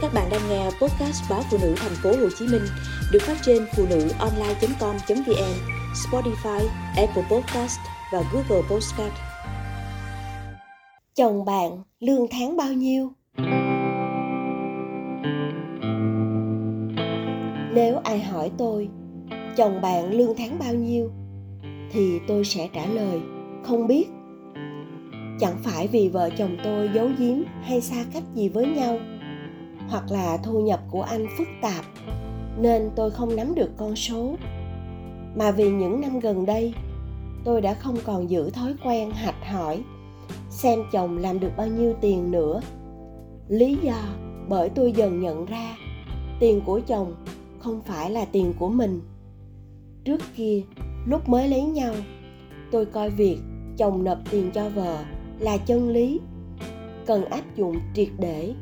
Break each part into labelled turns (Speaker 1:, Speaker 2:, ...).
Speaker 1: Các bạn đang nghe podcast báo phụ nữ thành phố Hồ Chí Minh được phát trên phụ nữ online.com.vn, Spotify, Apple Podcast và Google Podcast.
Speaker 2: Chồng bạn lương tháng bao nhiêu? Nếu ai hỏi tôi, chồng bạn lương tháng bao nhiêu? Thì tôi sẽ trả lời, không biết. Chẳng phải vì vợ chồng tôi giấu giếm hay xa cách gì với nhau hoặc là thu nhập của anh phức tạp, nên tôi không nắm được con số. Mà vì những năm gần đây, tôi đã không còn giữ thói quen hạch hỏi, xem chồng làm được bao nhiêu tiền nữa. Lý do bởi tôi dần nhận ra, tiền của chồng không phải là tiền của mình. Trước kia, lúc mới lấy nhau, tôi coi việc chồng nộp tiền cho vợ là chân lý, cần áp dụng triệt để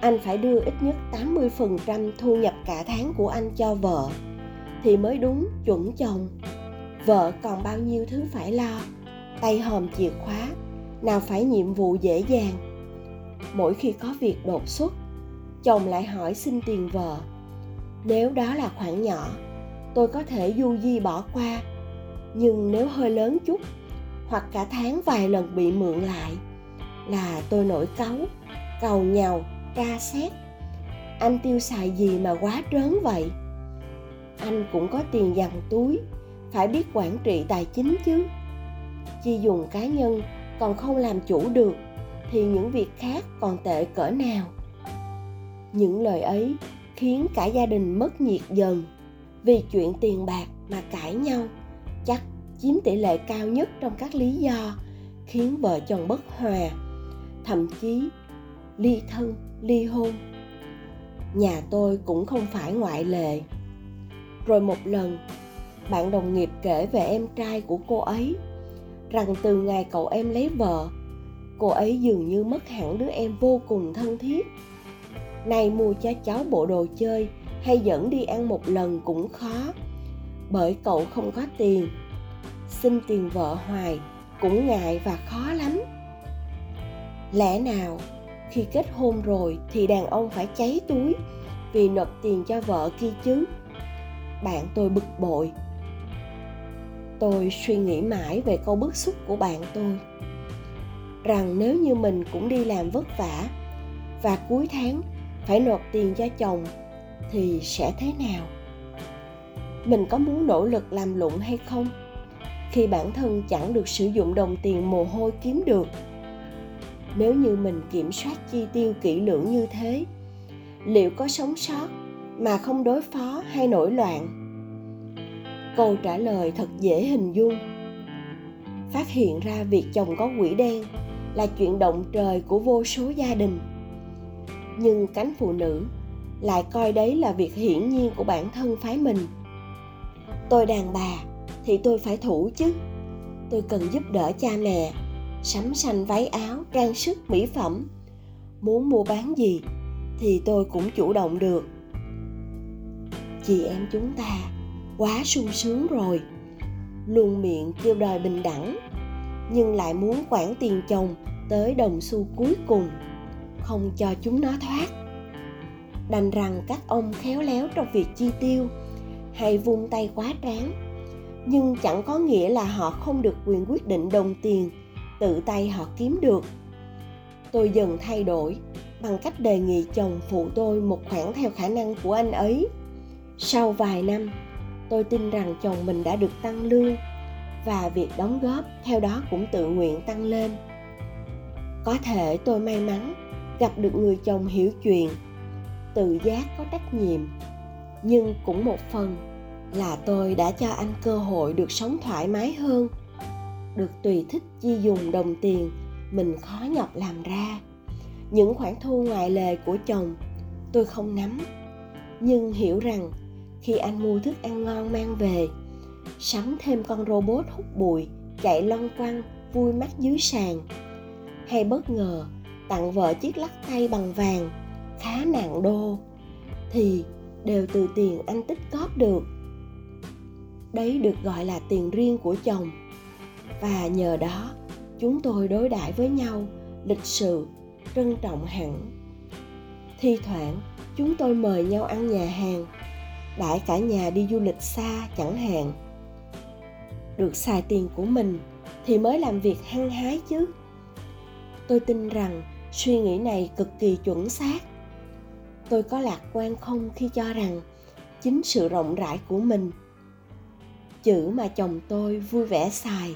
Speaker 2: anh phải đưa ít nhất 80% thu nhập cả tháng của anh cho vợ thì mới đúng chuẩn chồng. Vợ còn bao nhiêu thứ phải lo, tay hòm chìa khóa, nào phải nhiệm vụ dễ dàng. Mỗi khi có việc đột xuất, chồng lại hỏi xin tiền vợ. Nếu đó là khoản nhỏ, tôi có thể du di bỏ qua. Nhưng nếu hơi lớn chút, hoặc cả tháng vài lần bị mượn lại, là tôi nổi cáu, cầu nhau ca xét. Anh tiêu xài gì mà quá trớn vậy? Anh cũng có tiền dằn túi, phải biết quản trị tài chính chứ. Chi dùng cá nhân, còn không làm chủ được, thì những việc khác còn tệ cỡ nào? Những lời ấy khiến cả gia đình mất nhiệt dần. Vì chuyện tiền bạc mà cãi nhau, chắc chiếm tỷ lệ cao nhất trong các lý do khiến vợ chồng bất hòa. Thậm chí ly thân, ly hôn. Nhà tôi cũng không phải ngoại lệ. Rồi một lần, bạn đồng nghiệp kể về em trai của cô ấy, rằng từ ngày cậu em lấy vợ, cô ấy dường như mất hẳn đứa em vô cùng thân thiết. Nay mua cho cháu bộ đồ chơi hay dẫn đi ăn một lần cũng khó, bởi cậu không có tiền. Xin tiền vợ hoài cũng ngại và khó lắm. Lẽ nào khi kết hôn rồi thì đàn ông phải cháy túi vì nộp tiền cho vợ kia chứ bạn tôi bực bội. Tôi suy nghĩ mãi về câu bức xúc của bạn tôi. Rằng nếu như mình cũng đi làm vất vả và cuối tháng phải nộp tiền cho chồng thì sẽ thế nào? Mình có muốn nỗ lực làm lụng hay không? Khi bản thân chẳng được sử dụng đồng tiền mồ hôi kiếm được nếu như mình kiểm soát chi tiêu kỹ lưỡng như thế, liệu có sống sót mà không đối phó hay nổi loạn? Câu trả lời thật dễ hình dung. Phát hiện ra việc chồng có quỷ đen là chuyện động trời của vô số gia đình. Nhưng cánh phụ nữ lại coi đấy là việc hiển nhiên của bản thân phái mình. Tôi đàn bà thì tôi phải thủ chứ tôi cần giúp đỡ cha mẹ sắm xanh váy áo, trang sức, mỹ phẩm. Muốn mua bán gì thì tôi cũng chủ động được. Chị em chúng ta quá sung sướng rồi. Luôn miệng kêu đòi bình đẳng, nhưng lại muốn quản tiền chồng tới đồng xu cuối cùng, không cho chúng nó thoát. Đành rằng các ông khéo léo trong việc chi tiêu hay vung tay quá tráng, nhưng chẳng có nghĩa là họ không được quyền quyết định đồng tiền tự tay họ kiếm được. Tôi dần thay đổi, bằng cách đề nghị chồng phụ tôi một khoản theo khả năng của anh ấy. Sau vài năm, tôi tin rằng chồng mình đã được tăng lương và việc đóng góp theo đó cũng tự nguyện tăng lên. Có thể tôi may mắn gặp được người chồng hiểu chuyện, tự giác có trách nhiệm, nhưng cũng một phần là tôi đã cho anh cơ hội được sống thoải mái hơn được tùy thích chi dùng đồng tiền mình khó nhọc làm ra. Những khoản thu ngoài lề của chồng tôi không nắm, nhưng hiểu rằng khi anh mua thức ăn ngon mang về, sắm thêm con robot hút bụi, chạy lon quăng vui mắt dưới sàn. Hay bất ngờ tặng vợ chiếc lắc tay bằng vàng, khá nặng đô, thì đều từ tiền anh tích góp được. Đấy được gọi là tiền riêng của chồng và nhờ đó, chúng tôi đối đãi với nhau lịch sự, trân trọng hẳn. Thi thoảng, chúng tôi mời nhau ăn nhà hàng đãi cả nhà đi du lịch xa chẳng hạn. Được xài tiền của mình thì mới làm việc hăng hái chứ. Tôi tin rằng suy nghĩ này cực kỳ chuẩn xác. Tôi có lạc quan không khi cho rằng chính sự rộng rãi của mình, chữ mà chồng tôi vui vẻ xài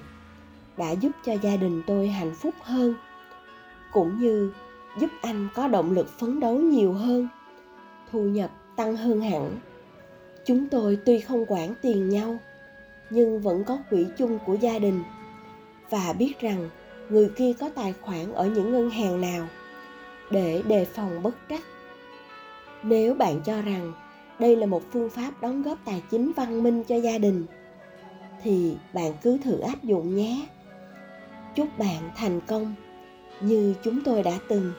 Speaker 2: đã giúp cho gia đình tôi hạnh phúc hơn, cũng như giúp anh có động lực phấn đấu nhiều hơn, thu nhập tăng hơn hẳn. Chúng tôi tuy không quản tiền nhau, nhưng vẫn có quỹ chung của gia đình và biết rằng người kia có tài khoản ở những ngân hàng nào để đề phòng bất trắc. Nếu bạn cho rằng đây là một phương pháp đóng góp tài chính văn minh cho gia đình, thì bạn cứ thử áp dụng nhé chúc bạn thành công như chúng tôi đã từng.